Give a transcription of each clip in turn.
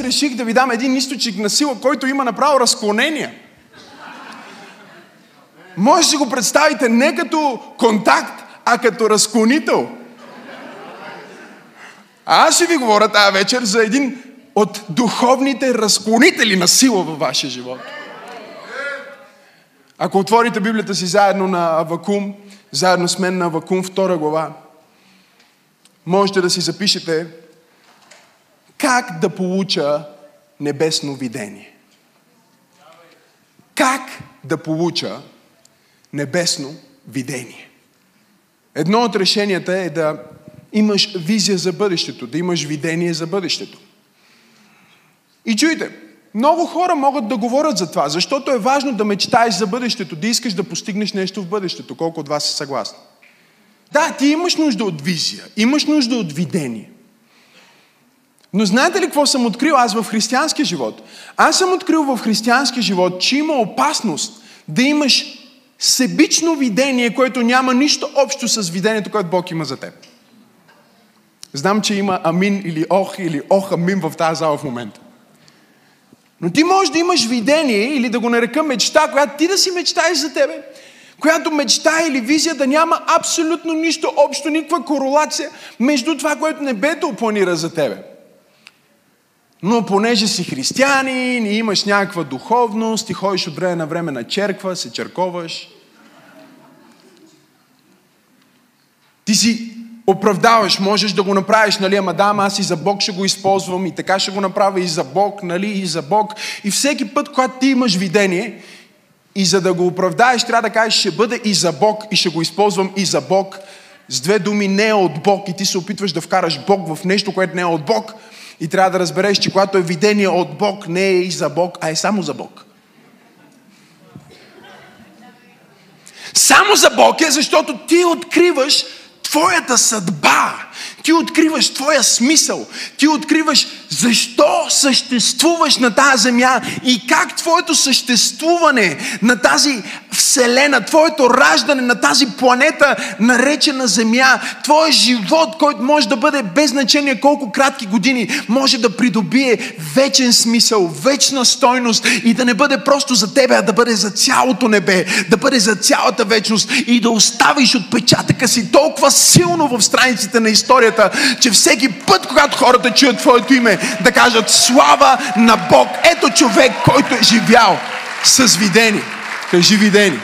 реших да ви дам един източник на сила, който има направо разклонение. Може да го представите не като контакт, а като разклонител. А аз ще ви говоря тази вечер за един от духовните разклонители на сила във вашия живот. Ако отворите Библията си заедно на Авакум, заедно с мен на Авакум, втора глава, можете да си запишете как да получа небесно видение. Как да получа небесно видение. Едно от решенията е да имаш визия за бъдещето, да имаш видение за бъдещето. И чуйте, много хора могат да говорят за това, защото е важно да мечтаеш за бъдещето, да искаш да постигнеш нещо в бъдещето. Колко от вас са съгласни? Да, ти имаш нужда от визия, имаш нужда от видение. Но знаете ли какво съм открил аз в християнския живот? Аз съм открил в християнския живот, че има опасност да имаш себично видение, което няма нищо общо с видението, което Бог има за теб. Знам, че има амин или ох или ох амин в тази зала в момента. Но ти можеш да имаш видение или да го нарека мечта, която ти да си мечтаеш за тебе, която мечта или визия да няма абсолютно нищо общо, никаква королация между това, което небето планира за тебе. Но понеже си християнин и имаш някаква духовност и ходиш от време на време на черква, се черковаш, ти си оправдаваш, можеш да го направиш, нали, ама да, аз и за Бог ще го използвам и така ще го направя и за Бог, нали, и за Бог. И всеки път, когато ти имаш видение, и за да го оправдаеш, трябва да кажеш, ще бъде и за Бог и ще го използвам и за Бог. С две думи не е от Бог и ти се опитваш да вкараш Бог в нещо, което не е от Бог. И трябва да разбереш, че когато е видение от Бог, не е и за Бог, а е само за Бог. Само за Бог е, защото ти откриваш твоята съдба. Ти откриваш твоя смисъл. Ти откриваш защо съществуваш на тази земя и как твоето съществуване на тази вселена, твоето раждане на тази планета, наречена Земя, твоя живот, който може да бъде без значение колко кратки години, може да придобие вечен смисъл, вечна стойност и да не бъде просто за тебе, а да бъде за цялото небе, да бъде за цялата вечност и да оставиш отпечатъка си толкова силно в страниците на историята, че всеки път, когато хората чуят Твоето име, да кажат слава на Бог. Ето човек, който е живял с видение. Кажи видение.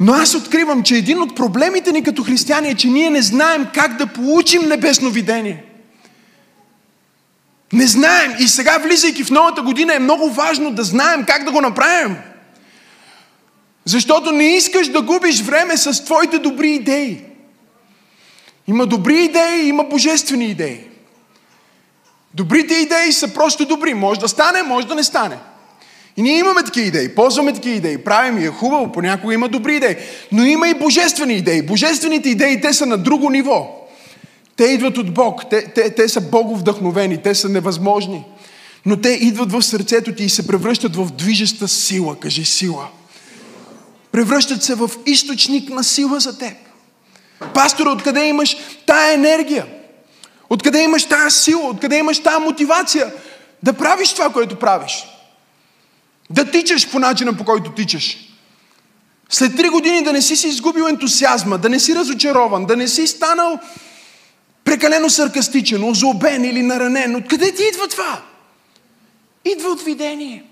Но аз откривам, че един от проблемите ни като християни е, че ние не знаем как да получим небесно видение. Не знаем. И сега, влизайки в новата година, е много важно да знаем как да го направим. Защото не искаш да губиш време с твоите добри идеи. Има добри идеи, има божествени идеи. Добрите идеи са просто добри. Може да стане, може да не стане. И ние имаме такива идеи, ползваме такива идеи, правим и е хубаво, понякога има добри идеи. Но има и божествени идеи. Божествените идеи, те са на друго ниво. Те идват от Бог, те, те, те са боговдъхновени, те са невъзможни. Но те идват в сърцето ти и се превръщат в движеща сила. Кажи сила. Превръщат се в източник на сила за теб. Пастора, откъде имаш тая енергия? Откъде имаш тая сила? Откъде имаш тая мотивация да правиш това, което правиш? Да тичаш по начина, по който тичаш. След три години да не си си изгубил ентусиазма, да не си разочарован, да не си станал прекалено саркастичен, озлобен или наранен. Откъде ти идва това? Идва от видение.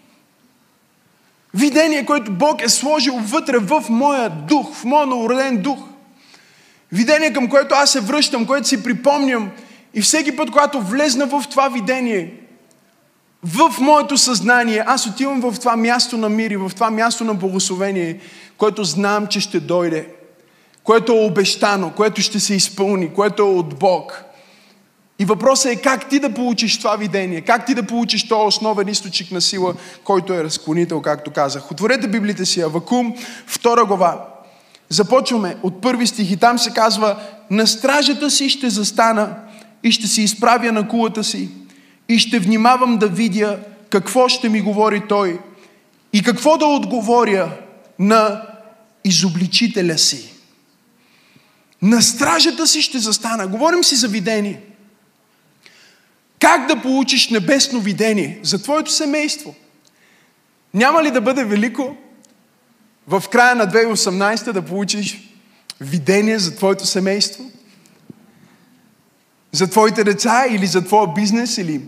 Видение, което Бог е сложил вътре в моя дух, в моя новороден дух. Видение, към което аз се връщам, което си припомням. И всеки път, когато влезна в това видение, в моето съзнание, аз отивам в това място на мир и в това място на благословение, което знам, че ще дойде, което е обещано, което ще се изпълни, което е от Бог. И въпросът е как ти да получиш това видение, как ти да получиш този основен източник на сила, който е разклонител, както казах. Отворете Библията си, Авакум, втора глава. Започваме от първи стих и там се казва На стражата си ще застана и ще се изправя на кулата си и ще внимавам да видя какво ще ми говори той и какво да отговоря на изобличителя си. На стражата си ще застана. Говорим си за видение. Как да получиш небесно видение за твоето семейство? Няма ли да бъде велико в края на 2018 да получиш видение за твоето семейство? За твоите деца или за твоя бизнес или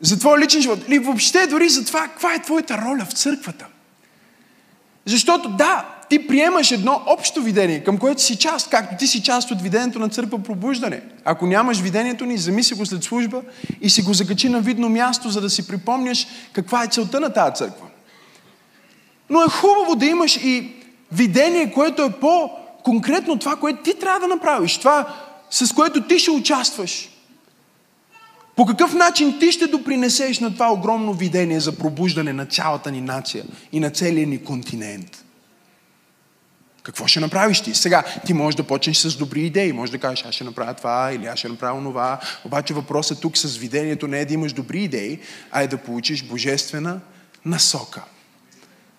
за твоя личен живот? Или въобще дори за това, каква е твоята роля в църквата? Защото да, ти приемаш едно общо видение, към което си част, както ти си част от видението на църква пробуждане. Ако нямаш видението ни, замисли го след служба и си го закачи на видно място, за да си припомняш каква е целта на тази църква. Но е хубаво да имаш и видение, което е по-конкретно това, което ти трябва да направиш. Това, с което ти ще участваш. По какъв начин ти ще допринесеш на това огромно видение за пробуждане на цялата ни нация и на целия ни континент? Какво ще направиш ти? Сега, ти можеш да почнеш с добри идеи. Можеш да кажеш, аз ще направя това или аз ще направя това. Обаче въпросът тук с видението не е да имаш добри идеи, а е да получиш божествена насока.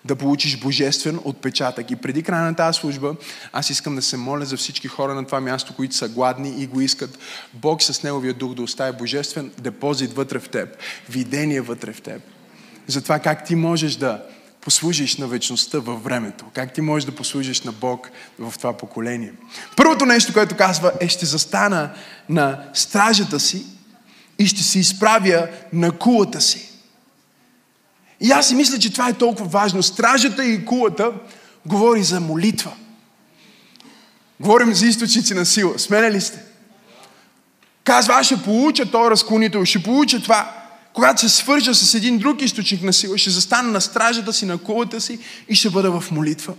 Да получиш божествен отпечатък. И преди края на тази служба, аз искам да се моля за всички хора на това място, които са гладни и го искат. Бог с Неговия дух да остави божествен депозит вътре в теб. Видение вътре в теб. За това как ти можеш да послужиш на вечността във времето? Как ти можеш да послужиш на Бог в това поколение? Първото нещо, което казва е ще застана на стражата си и ще се изправя на кулата си. И аз си мисля, че това е толкова важно. Стражата и кулата говори за молитва. Говорим за източници на сила. Смене ли сте? Казва, аз ще получа този разклонител, ще получа това когато се свържа с един друг източник на сила, ще застана на стражата си, на кулата си и ще бъда в молитва.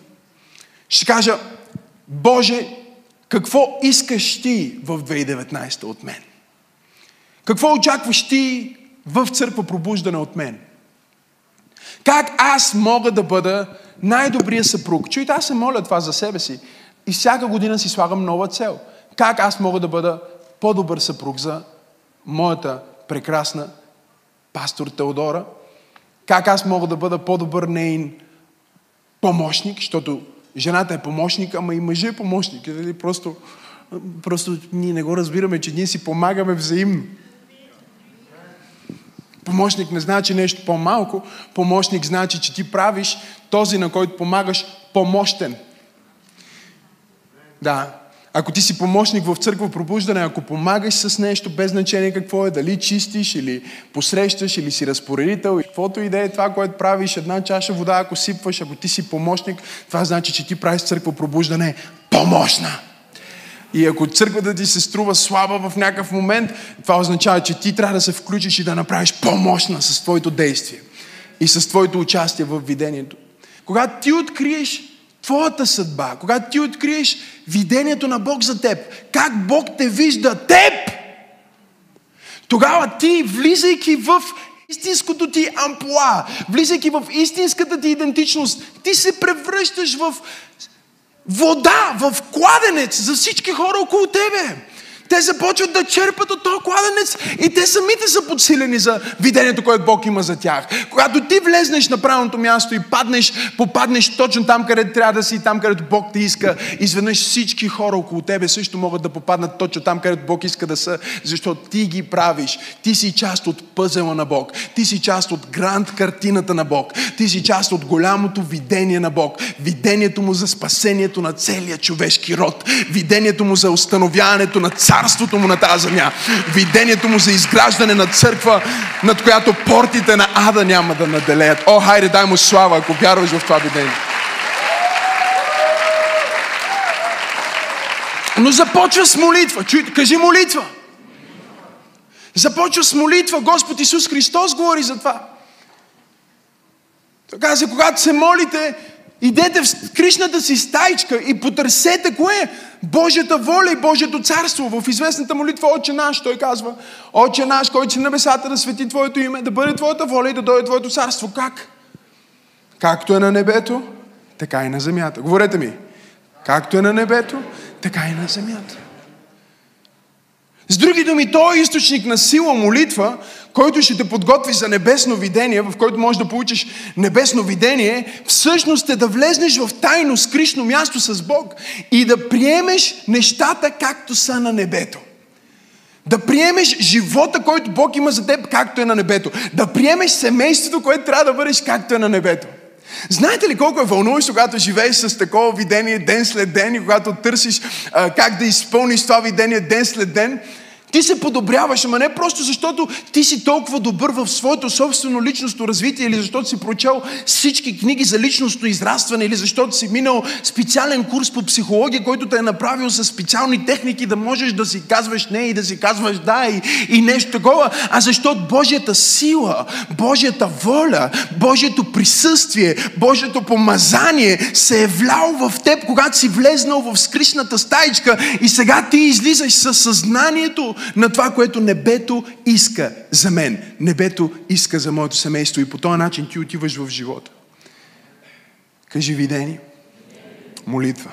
Ще кажа, Боже, какво искаш ти в 2019 от мен? Какво очакваш ти в църква пробуждане от мен? Как аз мога да бъда най-добрия съпруг? Чуйте, аз се моля това за себе си. И всяка година си слагам нова цел. Как аз мога да бъда по-добър съпруг за моята прекрасна пастор Теодора, как аз мога да бъда по-добър нейн помощник, защото жената е помощник, ама и мъжът е помощник. Нали? Просто, просто ние не го разбираме, че ние си помагаме взаимно. Помощник не значи нещо по-малко. Помощник значи, че ти правиш този, на който помагаш, помощен. Да, ако ти си помощник в църква пробуждане, ако помагаш с нещо, без значение какво е, дали чистиш или посрещаш или си разпоредител, каквото и да е това, което правиш, една чаша вода, ако сипваш, ако ти си помощник, това значи, че ти правиш църква пробуждане помощна. И ако църквата ти се струва слаба в някакъв момент, това означава, че ти трябва да се включиш и да направиш помощна с твоето действие и с твоето участие в видението. Когато ти откриеш твоята съдба, когато ти откриеш видението на Бог за теб, как Бог те вижда теб, тогава ти, влизайки в истинското ти амплуа, влизайки в истинската ти идентичност, ти се превръщаш в вода, в кладенец за всички хора около тебе. Те започват да черпат от този кладенец и те самите са подсилени за видението, което Бог има за тях. Когато ти влезнеш на правилното място и паднеш, попаднеш точно там, където трябва да си, там, където Бог те иска, изведнъж всички хора около тебе също могат да попаднат точно там, където Бог иска да са, защото ти ги правиш. Ти си част от пъзела на Бог. Ти си част от гранд картината на Бог. Ти си част от голямото видение на Бог. Видението му за спасението на целия човешки род. Видението му за установяването на цар царството му на тази земя. Видението му за изграждане на църква, над която портите на ада няма да наделеят. О, хайде, дай му слава, ако вярваш в това видение. Но започва с молитва. Чуй, кажи молитва. Започва с молитва. Господ Исус Христос говори за това. Той каза, когато се молите, идете в кришната си стайчка и потърсете кое е Божията воля и Божието царство. В известната молитва Отче наш, той казва, Отче наш, който си на небесата, да свети Твоето име, да бъде Твоята воля и да дойде Твоето царство. Как? Както е на небето, така и на земята. Говорете ми. Както е на небето, така и на земята. С други думи, той е източник на сила молитва, който ще те подготви за небесно видение, в който можеш да получиш небесно видение, всъщност е да влезнеш в тайно, скришно място с Бог и да приемеш нещата както са на небето. Да приемеш живота, който Бог има за теб, както е на небето. Да приемеш семейството, което трябва да бъдеш, както е на небето. Знаете ли колко е вълнуващо, когато живееш с такова видение ден след ден и когато търсиш а, как да изпълниш това видение ден след ден? Ти се подобряваш, ама не просто защото ти си толкова добър в своето собствено личностно развитие или защото си прочел всички книги за личностно израстване или защото си минал специален курс по психология, който те е направил с специални техники да можеш да си казваш не и да си казваш да и, и нещо такова, а защото Божията сила, Божията воля, Божието присъствие, Божието помазание се е влял в теб, когато си влезнал в скришната стаичка и сега ти излизаш със съзнанието, на това, което небето иска за мен. Небето иска за моето семейство и по този начин ти отиваш в живота. Кажи видение. Молитва.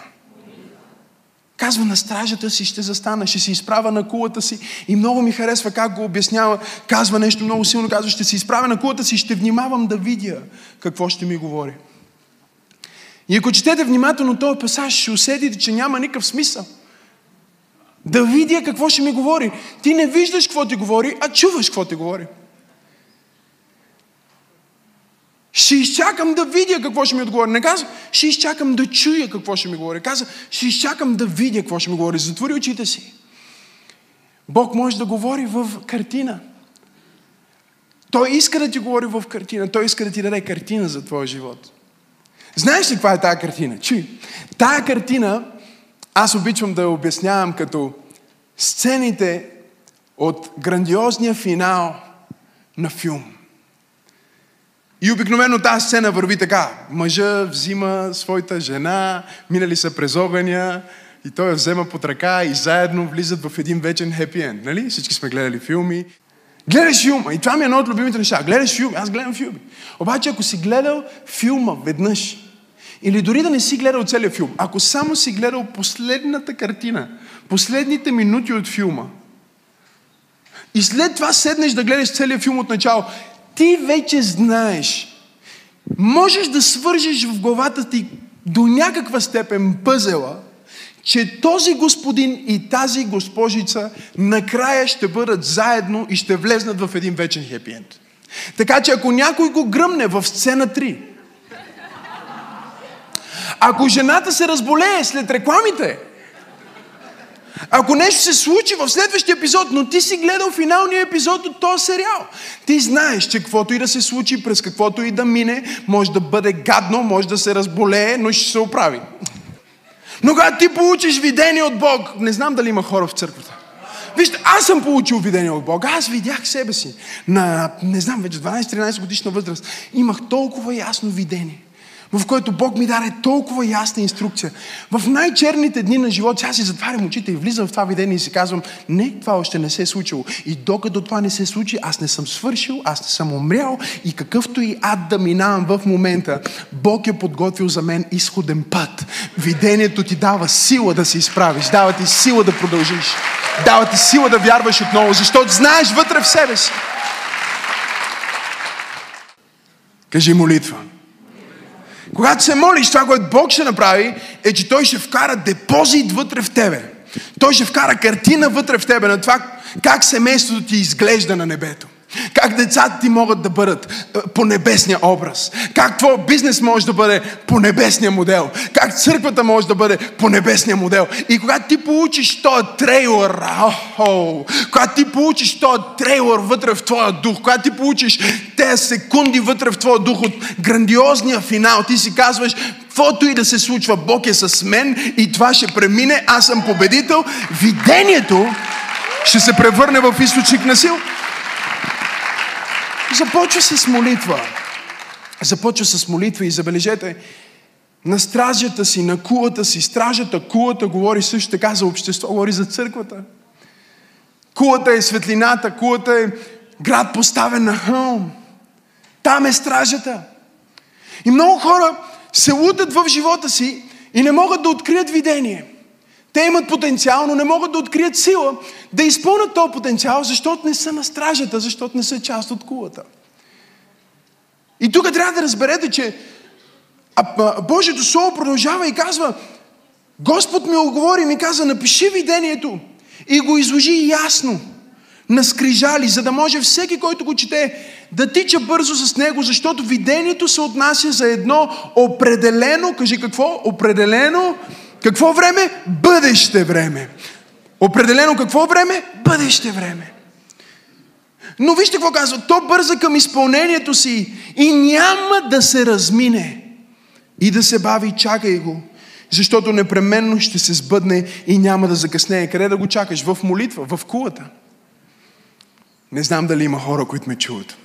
Казва на стражата си ще застана, ще се изправя на кулата си. И много ми харесва как го обяснява. Казва нещо много силно. Казва, ще се изправя на кулата си, ще внимавам да видя какво ще ми говори. И ако четете внимателно този пасаж, ще усетите, че няма никакъв смисъл. Да видя какво ще ми говори. Ти не виждаш какво ти говори, а чуваш какво ти говори. Ще изчакам да видя какво ще ми отговори. Не казва, ще изчакам да чуя какво ще ми говори. Каза, ще изчакам да видя какво ще ми говори. Затвори очите си. Бог може да говори в картина. Той иска да ти говори в картина. Той иска да ти даде картина за твоя живот. Знаеш ли каква е тази картина? Чуй. Тая картина аз обичам да обяснявам като сцените от грандиозния финал на филм. И обикновено тази сцена върви така. Мъжа взима своята жена, минали са през огъня, и той я взема под ръка и заедно влизат в един вечен хепи енд. Нали? Всички сме гледали филми. Гледаш филма. И това ми е едно от любимите неща. Гледаш филми. Аз гледам филми. Обаче, ако си гледал филма веднъж, или дори да не си гледал целият филм, ако само си гледал последната картина, последните минути от филма, и след това седнеш да гледаш целият филм от начало, ти вече знаеш, можеш да свържеш в главата ти до някаква степен пъзела, че този господин и тази госпожица накрая ще бъдат заедно и ще влезнат в един вечен хепиент. Така че ако някой го гръмне в сцена 3, ако жената се разболее след рекламите, ако нещо се случи в следващия епизод, но ти си гледал финалния епизод от този сериал, ти знаеш, че каквото и да се случи, през каквото и да мине, може да бъде гадно, може да се разболее, но ще се оправи. Но когато ти получиш видение от Бог, не знам дали има хора в църквата. Вижте, аз съм получил видение от Бога. Аз видях себе си. На, не знам, вече 12-13 годишна възраст. Имах толкова ясно видение в който Бог ми даде толкова ясна инструкция. В най-черните дни на живота аз си затварям очите и влизам в това видение и си казвам, не, това още не се е случило. И докато това не се случи, аз не съм свършил, аз не съм умрял и какъвто и ад да минавам в момента, Бог е подготвил за мен изходен път. Видението ти дава сила да се изправиш, дава ти сила да продължиш, дава ти сила да вярваш отново, защото знаеш вътре в себе си. Кажи молитва. Когато се молиш, това, което Бог ще направи, е, че Той ще вкара депозит вътре в тебе. Той ще вкара картина вътре в тебе на това как семейството ти изглежда на небето. Как децата ти могат да бъдат е, по небесния образ. Как твой бизнес може да бъде по небесния модел. Как църквата може да бъде по небесния модел. И когато ти получиш този трейлър, когато ти получиш този трейлър вътре в твоя дух, когато ти получиш тези секунди вътре в твоя дух от грандиозния финал, ти си казваш, каквото и да се случва, Бог е с мен и това ще премине, аз съм победител. Видението ще се превърне в източник на сил. Започва с молитва. Започва с молитва и забележете, на стражата си, на кулата си, стражата, кулата говори също така за общество, говори за църквата. Кулата е светлината, кулата е град поставен на хълм. Там е стражата. И много хора се лутат в живота си и не могат да открият видение. Те имат потенциал, но не могат да открият сила да изпълнят този потенциал, защото не са на стражата, защото не са част от кулата. И тук трябва да разберете, че Божието Слово продължава и казва, Господ ми оговори и ми каза, напиши видението и го изложи ясно. на скрижали, за да може всеки, който го чете, да тича бързо с него, защото видението се отнася за едно определено, кажи какво? Определено, какво време? Бъдеще време. Определено какво време? Бъдеще време. Но вижте какво казва. То бърза към изпълнението си и няма да се размине и да се бави. Чакай го, защото непременно ще се сбъдне и няма да закъснее. Къде да го чакаш? В молитва, в кулата. Не знам дали има хора, които ме чуват.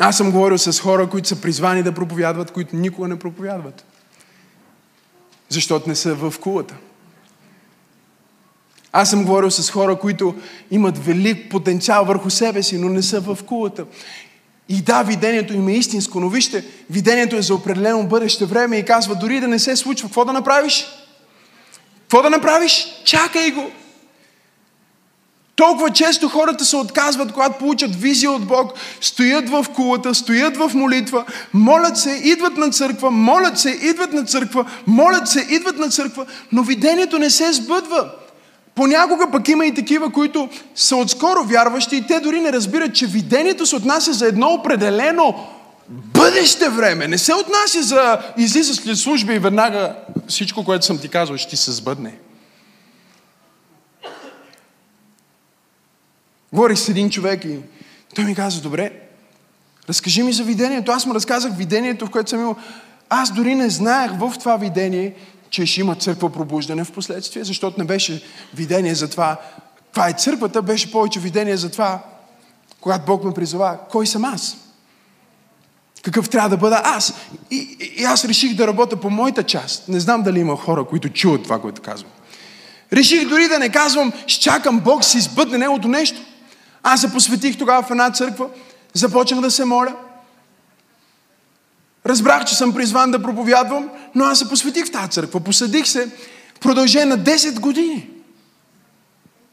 Аз съм говорил с хора, които са призвани да проповядват, които никога не проповядват. Защото не са в кулата. Аз съм говорил с хора, които имат велик потенциал върху себе си, но не са в кулата. И да, видението им е истинско, но вижте, видението е за определено бъдеще време и казва, дори да не се случва, какво да направиш? Какво да направиш? Чакай го! Толкова често хората се отказват, когато получат визия от Бог, стоят в кулата, стоят в молитва, молят се, идват на църква, молят се, идват на църква, молят се, идват на църква, но видението не се сбъдва. Понякога пък има и такива, които са отскоро вярващи и те дори не разбират, че видението се отнася за едно определено бъдеще време. Не се отнася за излиза след служба и веднага всичко, което съм ти казал, ще ти се сбъдне. Говорих с един човек и той ми каза, добре, разкажи ми за видението. Аз му разказах видението, в което съм имал. Аз дори не знаех в това видение, че ще има църква пробуждане в последствие, защото не беше видение за това, това е църквата, беше повече видение за това, когато Бог ме призова, кой съм аз? Какъв трябва да бъда аз? И, и, аз реших да работя по моята част. Не знам дали има хора, които чуват това, което казвам. Реших дори да не казвам, ще чакам Бог си избъдне Негото нещо. Аз се посветих тогава в една църква, започнах да се моля. Разбрах, че съм призван да проповядвам, но аз се посветих в тази църква. Посадих се в продължение на 10 години.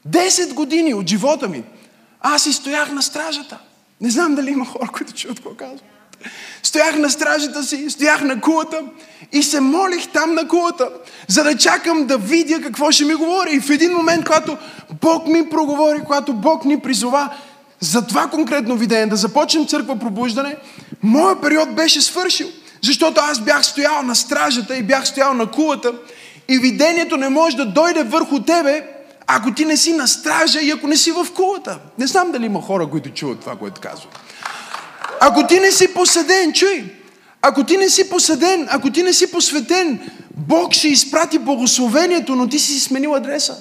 10 години от живота ми. Аз и стоях на стражата. Не знам дали има хора, които чуят какво казвам. Стоях на стражата си, стоях на кулата и се молих там на кулата, за да чакам да видя какво ще ми говори. И в един момент, когато Бог ми проговори, когато Бог ни призова за това конкретно видение, да започнем църква пробуждане, моят период беше свършил. Защото аз бях стоял на стражата и бях стоял на кулата и видението не може да дойде върху тебе, ако ти не си на стража и ако не си в кулата. Не знам дали има хора, които чуват това, което казвам. Ако ти не си посъден, чуй, ако ти не си посъден, ако ти не си посветен, Бог ще изпрати благословението, но ти си сменил адреса.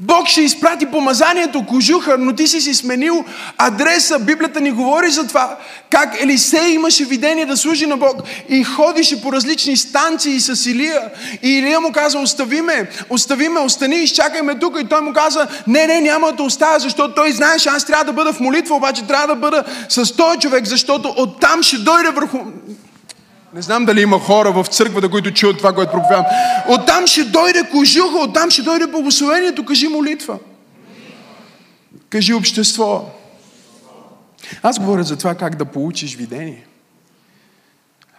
Бог ще изпрати помазанието, кожуха, но ти си си сменил адреса. Библията ни говори за това. Как Елисей имаше видение да служи на Бог и ходише по различни станции с Илия. И Илия му каза, остави ме, остави ме, остани, изчакай ме тук. И той му каза, не, не, няма да оставя, защото той знаеше, аз трябва да бъда в молитва, обаче трябва да бъда с този човек, защото оттам ще дойде върху... Не знам дали има хора в църквата, които чуят това, което проповядвам. Оттам ще дойде кожуха, оттам ще дойде благословението. Кажи молитва. Кажи общество. Аз говоря за това как да получиш видение.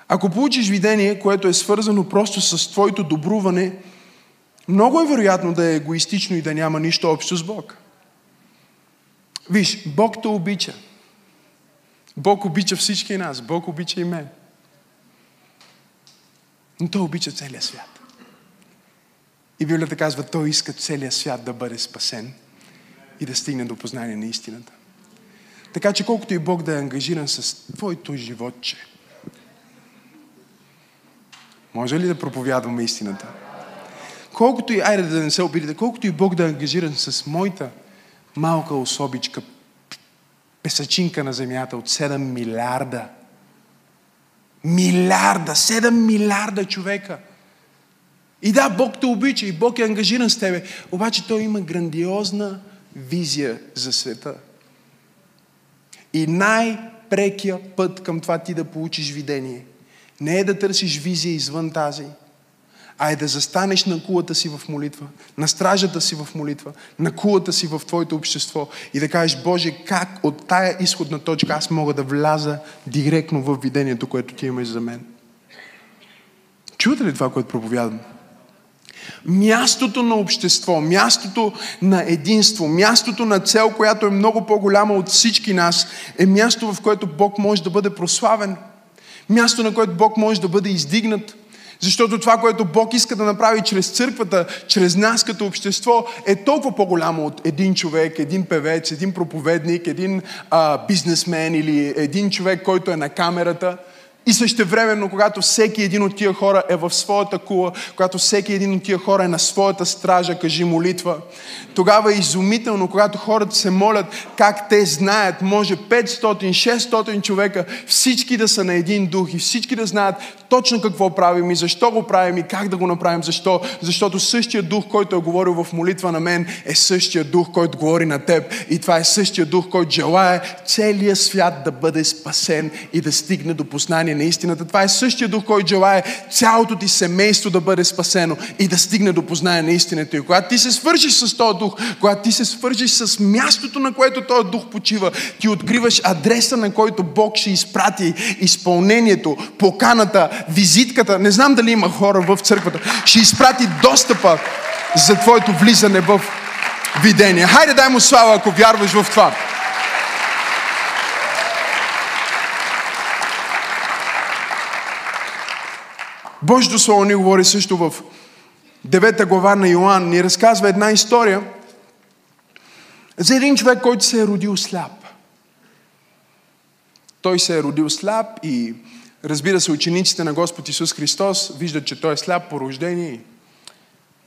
Ако получиш видение, което е свързано просто с твоето добруване, много е вероятно да е егоистично и да няма нищо общо с Бог. Виж, Бог те обича. Бог обича всички нас. Бог обича и мен. Но той обича целия свят. И Библията казва, той иска целият свят да бъде спасен и да стигне до познание на истината. Така че колкото и Бог да е ангажиран с твоето животче, може ли да проповядваме истината? Колкото и, айде да не се обидите, колкото и Бог да е ангажиран с моята малка особичка, песачинка на земята от 7 милиарда Милиарда, 7 милиарда човека. И да, Бог те обича и Бог е ангажиран с тебе. Обаче Той има грандиозна визия за света. И най-прекия път към това ти да получиш видение не е да търсиш визия извън тази, а е да застанеш на кулата си в молитва, на стражата си в молитва, на кулата си в твоето общество и да кажеш, Боже, как от тая изходна точка аз мога да вляза директно в видението, което ти имаш за мен. Чувате ли това, което проповядвам? Мястото на общество, мястото на единство, мястото на цел, която е много по-голяма от всички нас, е място, в което Бог може да бъде прославен. Място, на което Бог може да бъде издигнат. Защото това, което Бог иска да направи чрез църквата, чрез нас като общество, е толкова по-голямо от един човек, един певец, един проповедник, един а, бизнесмен или един човек, който е на камерата – и същевременно, когато всеки един от тия хора е в своята кула, когато всеки един от тия хора е на своята стража, кажи молитва, тогава е изумително, когато хората се молят как те знаят, може 500-600 човека, всички да са на един дух и всички да знаят точно какво правим и защо го правим и как да го направим. Защо? Защото същия дух, който е говорил в молитва на мен, е същия дух, който говори на теб. И това е същия дух, който желая целият свят да бъде спасен и да стигне до познание на истината. Това е същия дух, който желая цялото ти семейство да бъде спасено и да стигне до познание на истината. И когато ти се свържиш с този дух, когато ти се свържиш с мястото, на което този дух почива, ти откриваш адреса, на който Бог ще изпрати изпълнението, поканата, визитката. Не знам дали има хора в църквата. Ще изпрати достъпа за твоето влизане в видение. Хайде дай му слава, ако вярваш в това. Божието Слово ни говори също в 9 глава на Йоанн. Ни разказва една история за един човек, който се е родил сляп. Той се е родил сляп и разбира се, учениците на Господ Исус Христос виждат, че той е сляп по рождение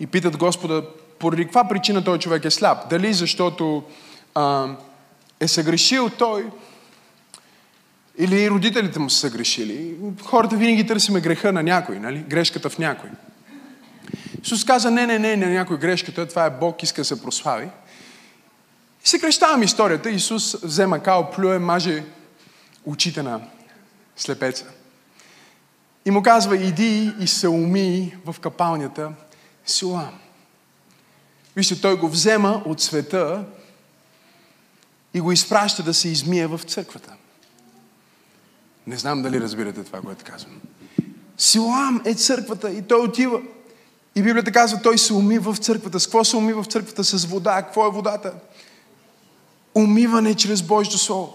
и питат Господа, поради каква причина той човек е сляп? Дали защото а, е съгрешил той, или родителите му са съгрешили. Хората винаги търсиме греха на някой, нали? грешката в някой. Исус каза, не, не, не, на някой грешката, това е Бог, иска да се прослави. И се крещавам историята. Исус взема као, плюе, маже очите на слепеца. И му казва, иди и се уми в капалнята Силам. Вижте, той го взема от света и го изпраща да се измие в църквата. Не знам дали разбирате това, което казвам. Силам е църквата и той отива. И Библията казва, той се уми в църквата. С какво се уми в църквата? С вода. Какво е водата? Умиване чрез Божието Слово.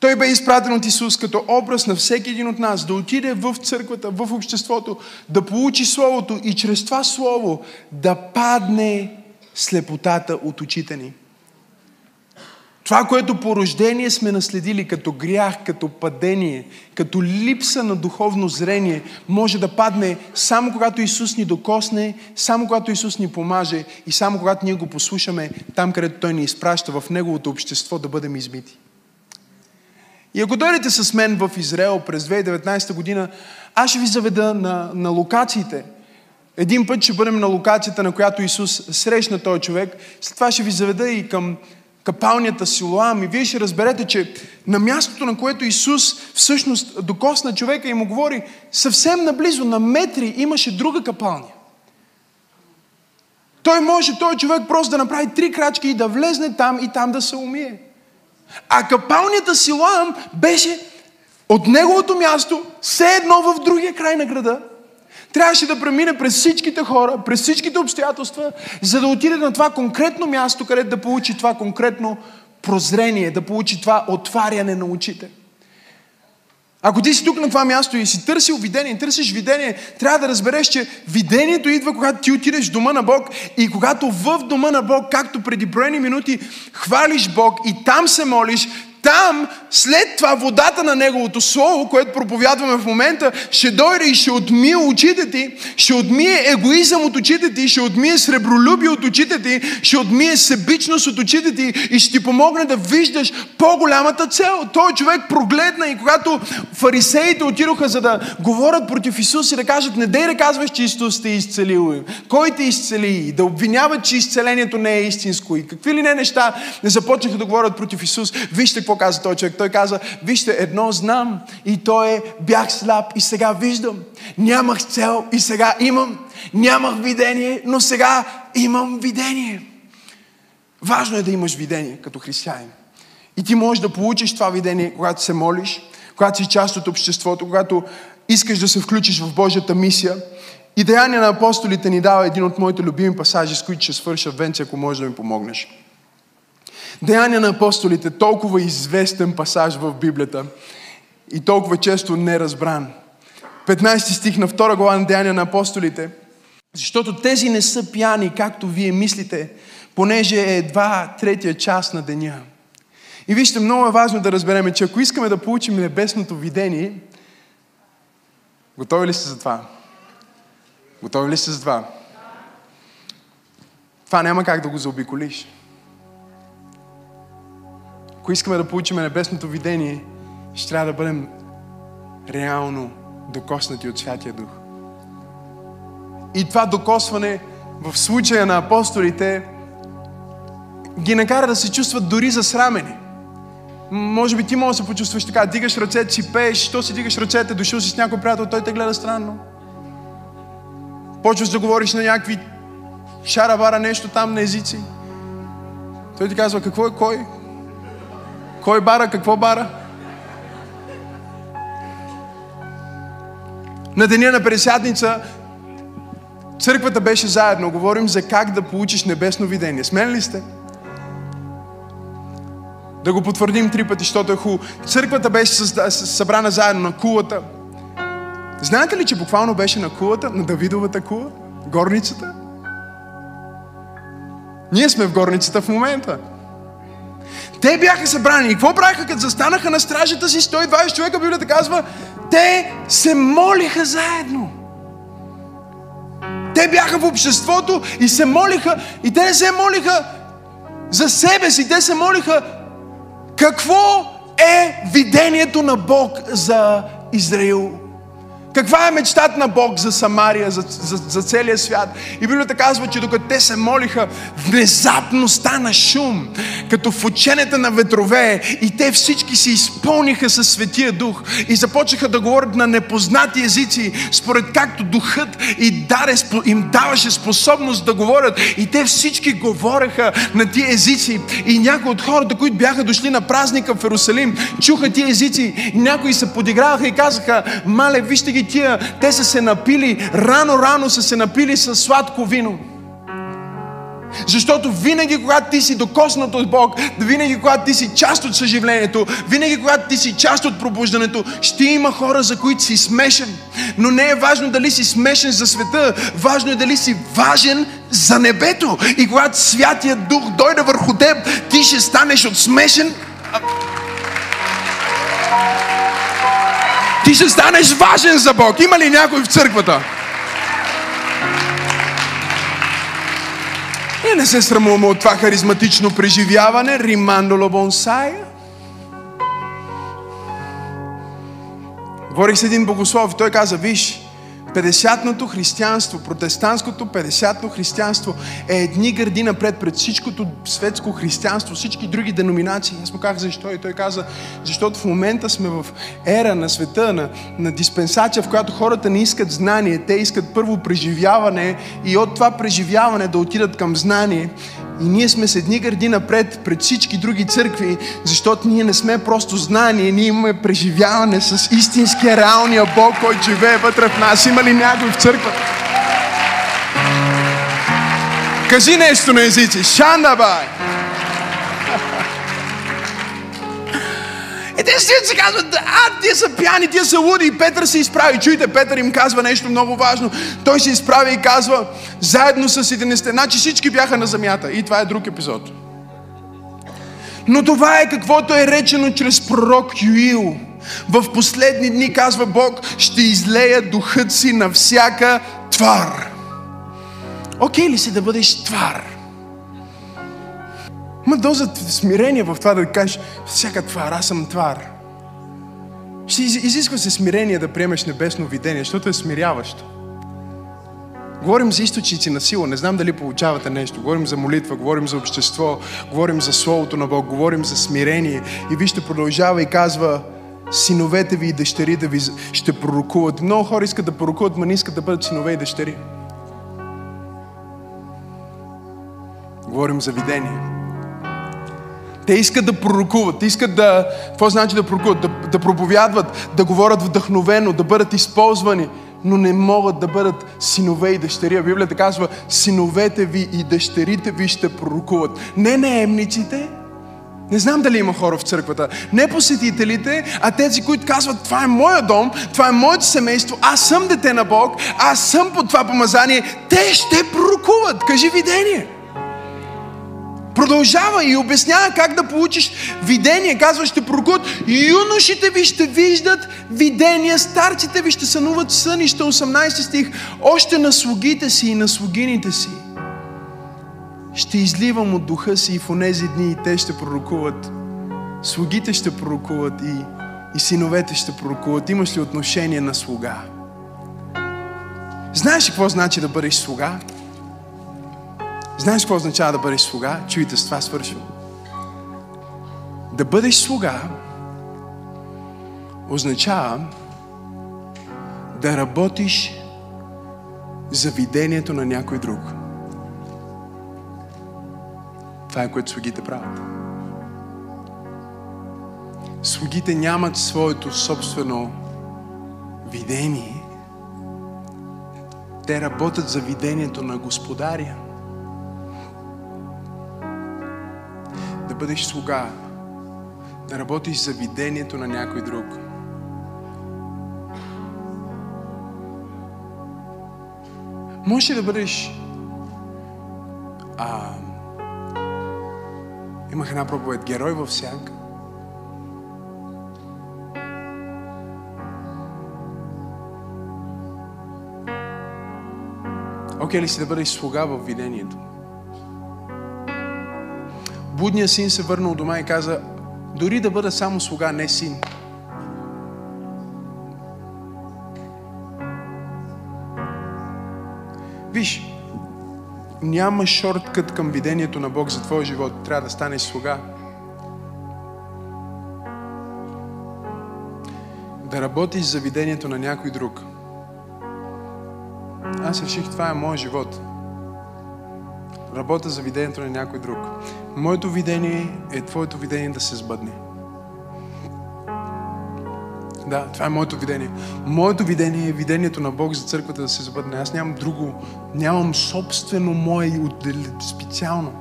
Той бе изпратен от Исус като образ на всеки един от нас да отиде в църквата, в обществото, да получи Словото и чрез това Слово да падне слепотата от очите ни. Това, което по рождение сме наследили като грях, като падение, като липса на духовно зрение, може да падне само когато Исус ни докосне, само когато Исус ни помаже и само когато ние го послушаме там, където Той ни изпраща в Неговото общество да бъдем измити. И ако дойдете с мен в Израел през 2019 година, аз ще ви заведа на, на локациите. Един път ще бъдем на локацията, на която Исус срещна този човек. След това ще ви заведа и към капалнята Силоам и вие ще разберете, че на мястото, на което Исус всъщност докосна човека и му говори, съвсем наблизо, на метри, имаше друга капалня. Той може, той човек просто да направи три крачки и да влезне там и там да се умие. А капалнята Силоам беше от неговото място, все едно в другия край на града, трябваше да премине през всичките хора, през всичките обстоятелства, за да отиде на това конкретно място, където да получи това конкретно прозрение, да получи това отваряне на очите. Ако ти си тук на това място и си търсил видение, търсиш видение, трябва да разбереш, че видението идва, когато ти отидеш в дома на Бог и когато в дома на Бог, както преди броени минути, хвалиш Бог и там се молиш, там, след това, водата на Неговото Слово, което проповядваме в момента, ще дойде и ще отмие очите ти, ще отмие егоизъм от очите ти, ще отмие сребролюбие от очите ти, ще отмие себичност от очите ти и ще ти помогне да виждаш по-голямата цел. Той човек прогледна и когато фарисеите отидоха за да говорят против Исус и да кажат, не дей да казваш, че Исус те е изцелил. Кой те изцели? И да обвиняват, че изцелението не е истинско. И какви ли не неща не започнаха да говорят против Исус. Вижте какво каза този човек? Той каза, вижте, едно знам и то е, бях сляп и сега виждам. Нямах цел и сега имам. Нямах видение, но сега имам видение. Важно е да имаш видение като християнин. И ти можеш да получиш това видение, когато се молиш, когато си част от обществото, когато искаш да се включиш в Божията мисия И Деяния на апостолите ни дава един от моите любими пасажи, с които ще свърша Венце, ако можеш да ми помогнеш. Деяния на апостолите, толкова известен пасаж в Библията и толкова често неразбран. 15 стих на втора глава на Деяния на апостолите. Защото тези не са пияни, както вие мислите, понеже е едва третия час на деня. И вижте, много е важно да разберем, че ако искаме да получим небесното видение, готови ли сте за това? Готови ли сте за това? Това няма как да го заобиколиш. Ако искаме да получим небесното видение, ще трябва да бъдем реално докоснати от Святия Дух. И това докосване в случая на апостолите ги накара да се чувстват дори засрамени. Може би ти можеш да се почувстваш така, дигаш ръцете си, пееш, що си дигаш ръцете, дошъл си с някой приятел, той те гледа странно. Почваш да говориш на някакви шара-бара нещо там на езици. Той ти казва, какво е кой? Кой бара, какво бара? На деня на Пересядница църквата беше заедно. Говорим за как да получиш небесно видение. Смен ли сте? Да го потвърдим три пъти, защото е хубаво. Църквата беше събрана заедно на кулата. Знаете ли, че буквално беше на кулата, на Давидовата кула, горницата? Ние сме в горницата в момента. Те бяха събрани. И какво правиха, като застанаха на стражата си 120 човека, Библията казва, те се молиха заедно. Те бяха в обществото и се молиха, и те не се молиха за себе си, те се молиха какво е видението на Бог за Израил каква е мечтата на Бог за Самария, за, за, за целия свят? И Библията казва, че докато те се молиха, внезапно стана шум, като в ученията на ветрове и те всички се изпълниха със Светия Дух и започнаха да говорят на непознати езици, според както Духът и даде, им даваше способност да говорят. И те всички говореха на тия езици. И някои от хората, които бяха дошли на празника в Иерусалим, чуха тия езици и някои се подиграваха и казаха, мале, вижте ги тия, те са се напили, рано-рано са се напили с сладко вино. Защото винаги, когато ти си докоснат от Бог, винаги, когато ти си част от съживлението, винаги, когато ти си част от пробуждането, ще има хора, за които си смешен. Но не е важно дали си смешен за света, важно е дали си важен за небето. И когато Святия Дух дойде върху теб, ти ще станеш от смешен ти ще станеш важен за Бог. Има ли някой в църквата? И не се срамуваме от това харизматично преживяване. Римандоло бонсая. Говорих с един богослов, той каза, виж, Педесятното християнство, протестантското педесятно християнство е едни гърди напред пред всичкото светско християнство, всички други деноминации. Аз му казах защо и той каза, защото в момента сме в ера на света, на, на диспенсация, в която хората не искат знание, те искат първо преживяване и от това преживяване да отидат към знание. И ние сме с едни гърди напред пред всички други църкви, защото ние не сме просто знание, ние имаме преживяване с истинския, реалния Бог, който живее вътре в нас. Има ли някой в църквата? Кажи нещо на езици. Шандабай! И стоят си казват, а, тия са пияни, тия са луди. И Петър се изправи. Чуйте, Петър им казва нещо много важно. Той се изправи и казва, заедно с 11. Значи всички бяха на земята. И това е друг епизод. Но това е каквото е речено чрез пророк Юил. В последни дни, казва Бог, ще излея духът си на всяка твар. Окей ли си да бъдеш твар? Ма доза смирение в това да кажеш, всяка твар, аз съм твар. Ще изисква се смирение да приемеш небесно видение, защото е смиряващо. Говорим за източници на сила. Не знам дали получавате нещо. Говорим за молитва, говорим за общество, говорим за Словото на Бог, говорим за смирение. И вижте, продължава и казва, синовете ви и дъщерите ви ще пророкуват. Много хора искат да пророкуват, но не искат да бъдат синове и дъщери. Говорим за видение. Те искат да пророкуват, те искат да... Какво значи да пророкуват? Да, да проповядват, да говорят вдъхновено, да бъдат използвани. но не могат да бъдат синове и дъщери. Библията казва, синовете ви и дъщерите ви ще пророкуват. Не наемниците, не знам дали има хора в църквата. Не посетителите, а тези, които казват, това е моя дом, това е моето семейство, аз съм дете на Бог, аз съм под това помазание. Те ще пророкуват. Кажи видение. Продължава и обяснява как да получиш видение. Казва, ще пророкуват. Юношите ви ще виждат видения, старците ви ще сънуват сънища. 18 стих. Още на слугите си и на слугините си ще изливам от духа си и в онези дни и те ще пророкуват. Слугите ще пророкуват и, и синовете ще пророкуват. Имаш ли отношение на слуга? Знаеш ли какво значи да бъдеш слуга? Знаеш какво означава да бъдеш слуга? Чуйте, с това свършвам. Да бъдеш слуга означава да работиш за видението на някой друг. Това е което слугите правят. Слугите нямат своето собствено видение. Те работят за видението на Господаря. Бъдеш слуга, да работиш за видението на някой друг. Може да бъдеш а, Имах една проповед Герой в сянка. Окей okay, ли си да бъдеш слуга в видението? Будният син се върна от дома и каза, дори да бъда само слуга, не син. Виж, няма шорткът към видението на Бог за твоя живот. Трябва да станеш слуга. Да работиш за видението на някой друг. Аз реших, това е моят живот. Работя за видението на някой друг. Моето видение е твоето видение да се сбъдне. Да, това е моето видение. Моето видение е видението на Бог за църквата да се забъдне. Аз нямам друго, нямам собствено мое специално.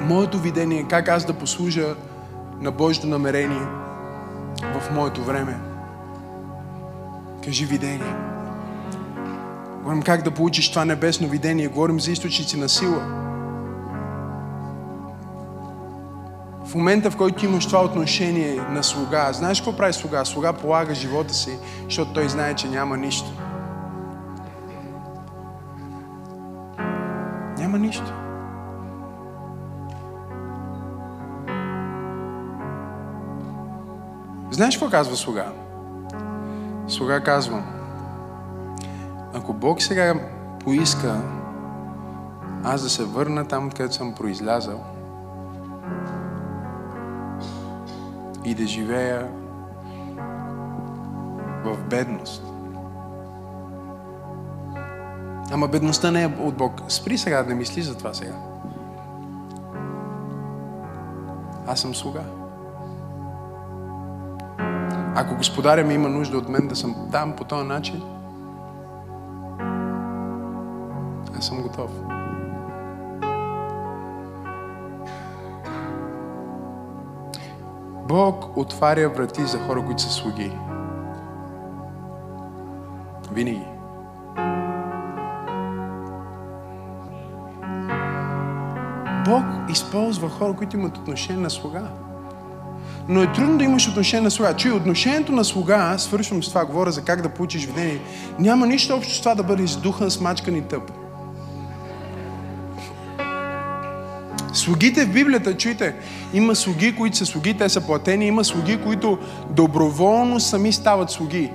Моето видение е как аз да послужа на Божието намерение в моето време. Кажи видение. Говорим как да получиш това небесно видение. Говорим за източници на сила. в момента, в който имаш това отношение на слуга, знаеш какво прави слуга? Слуга полага живота си, защото той знае, че няма нищо. Няма нищо. Знаеш какво казва слуга? Слуга казва, ако Бог сега поиска аз да се върна там, където съм произлязал, и да живея в бедност. Ама бедността не е от Бог. Спри сега не мисли за това сега. Аз съм слуга. Ако господаря ми има нужда от мен да съм там по този начин, аз съм готов. Бог отваря врати за хора, които са слуги. Винаги. Бог използва хора, които имат отношение на слуга. Но е трудно да имаш отношение на слуга. Чуй, отношението на слуга, свършвам с това, говоря за как да получиш видение, няма нищо общо с това да бъдеш духан, смачкан и тъп. Слугите в Библията, чуйте, има слуги, които са слуги, те са платени, има слуги, които доброволно сами стават слуги.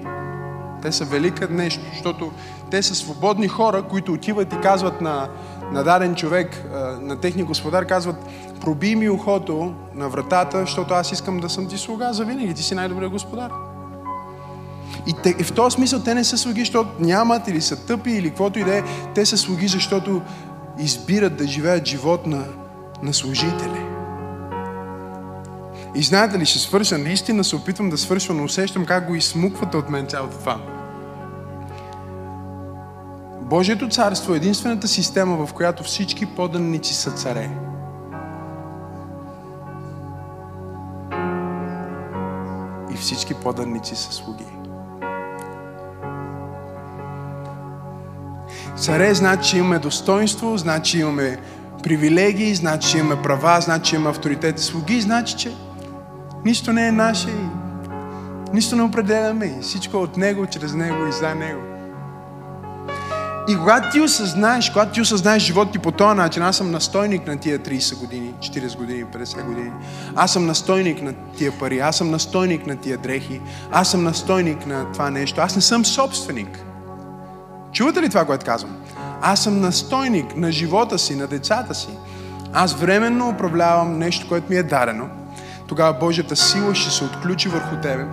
Те са велика нещо, защото те са свободни хора, които отиват и казват на, на даден човек, на техния господар, казват, проби ми ухото на вратата, защото аз искам да съм ти слуга за винаги, ти си най-добрият господар. И, те, и в този смисъл те не са слуги, защото нямат или са тъпи или каквото и да е. Те са слуги, защото избират да живеят живот на, на служители. И знаете ли, ще свърша, наистина се опитвам да свършвам, но усещам как го изсмуквате от мен цялото това. Божието царство е единствената система, в която всички поданници са царе. И всички поданници са слуги. Царе значи, имаме достоинство, значи имаме привилегии, значи, че имаме права, значи, че имаме авторитет. Слуги значи, че нищо не е наше и нищо не определяме и всичко от Него, чрез Него и за Него. И когато ти осъзнаеш, когато ти осъзнаеш живота ти по този начин, аз съм настойник на тия 30 години, 40 години, 50 години. Аз съм настойник на тия пари, аз съм настойник на тия дрехи, аз съм настойник на това нещо. Аз не съм собственик. Чувате ли това, което казвам? Аз съм настойник на живота си, на децата си. Аз временно управлявам нещо, което ми е дарено. Тогава Божията сила ще се отключи върху тебе.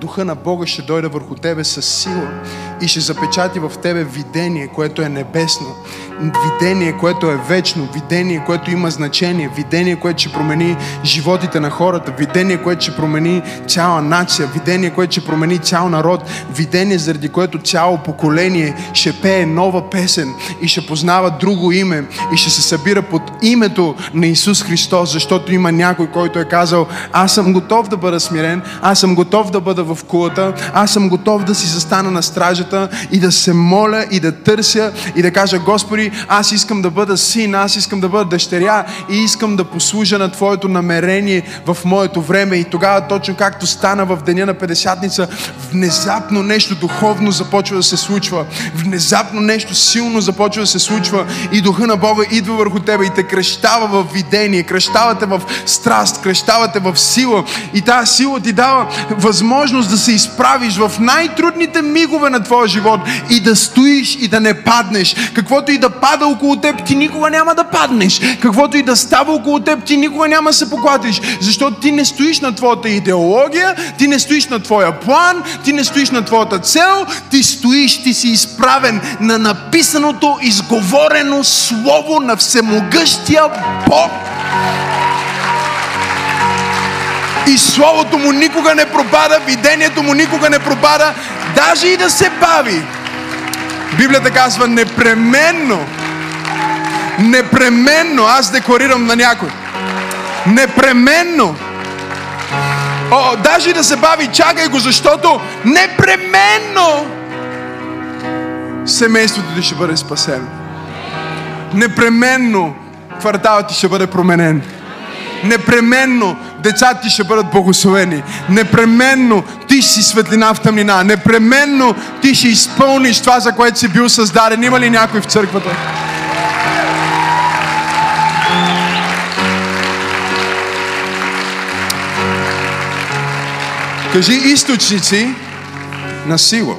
Духа на Бога ще дойде върху тебе с сила и ще запечати в тебе видение, което е небесно, видение, което е вечно, видение, което има значение, видение, което ще промени животите на хората, видение, което ще промени цяла нация, видение, което ще промени цял народ, видение, заради което цяло поколение ще пее нова песен и ще познава друго име и ще се събира под името на Исус Христос, защото има някой, който е казал, аз съм готов да бъда смирен, аз съм готов да бъда в кулата, аз съм готов да си застана на стражата и да се моля и да търся и да кажа, Господи, аз искам да бъда син, аз искам да бъда дъщеря и искам да послужа на Твоето намерение в моето време. И тогава, точно както стана в деня на Педесятница, внезапно нещо духовно започва да се случва. Внезапно нещо силно започва да се случва и Духа на Бога идва върху тебе и те кръщава в видение, кръщавате в страст, кръщавате в сила и тази сила ти дава възможност да се изправиш в най-трудните мигове на твоя живот и да стоиш и да не паднеш. Каквото и да пада около теб, ти никога няма да паднеш. Каквото и да става около теб, ти никога няма да се поклатиш. Защото ти не стоиш на твоята идеология, ти не стоиш на твоя план, ти не стоиш на твоята цел, ти стоиш, ти си изправен на написаното, изговорено слово на всемогъщия Бог. И Словото му никога не пропада, видението му никога не пропада, даже и да се бави. Библията казва непременно, непременно, аз декларирам на някой, непременно, О, даже и да се бави, чакай го, защото непременно семейството ти ще бъде спасено. Непременно кварталът ти ще бъде променен. Непременно децата ти ще бъдат благословени. Непременно ти си светлина в тъмнина. Непременно ти ще изпълниш това, за което си бил създаден. Има ли някой в църквата? Кажи източници на сила.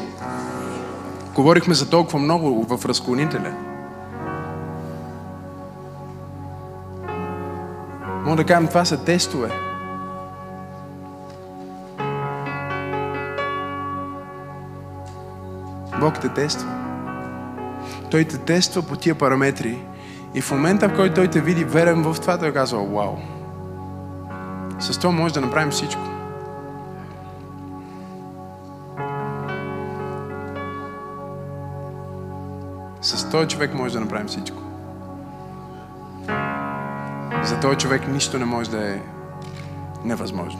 Говорихме за толкова много в разклонителя. Мога да кажем, това са тестове. Бог те тества. Той те тества по тия параметри. И в момента, в който Той те види верен в това, Той казва, вау. С това може да направим всичко. С този човек може да направим всичко. За този човек нищо не може да е невъзможно.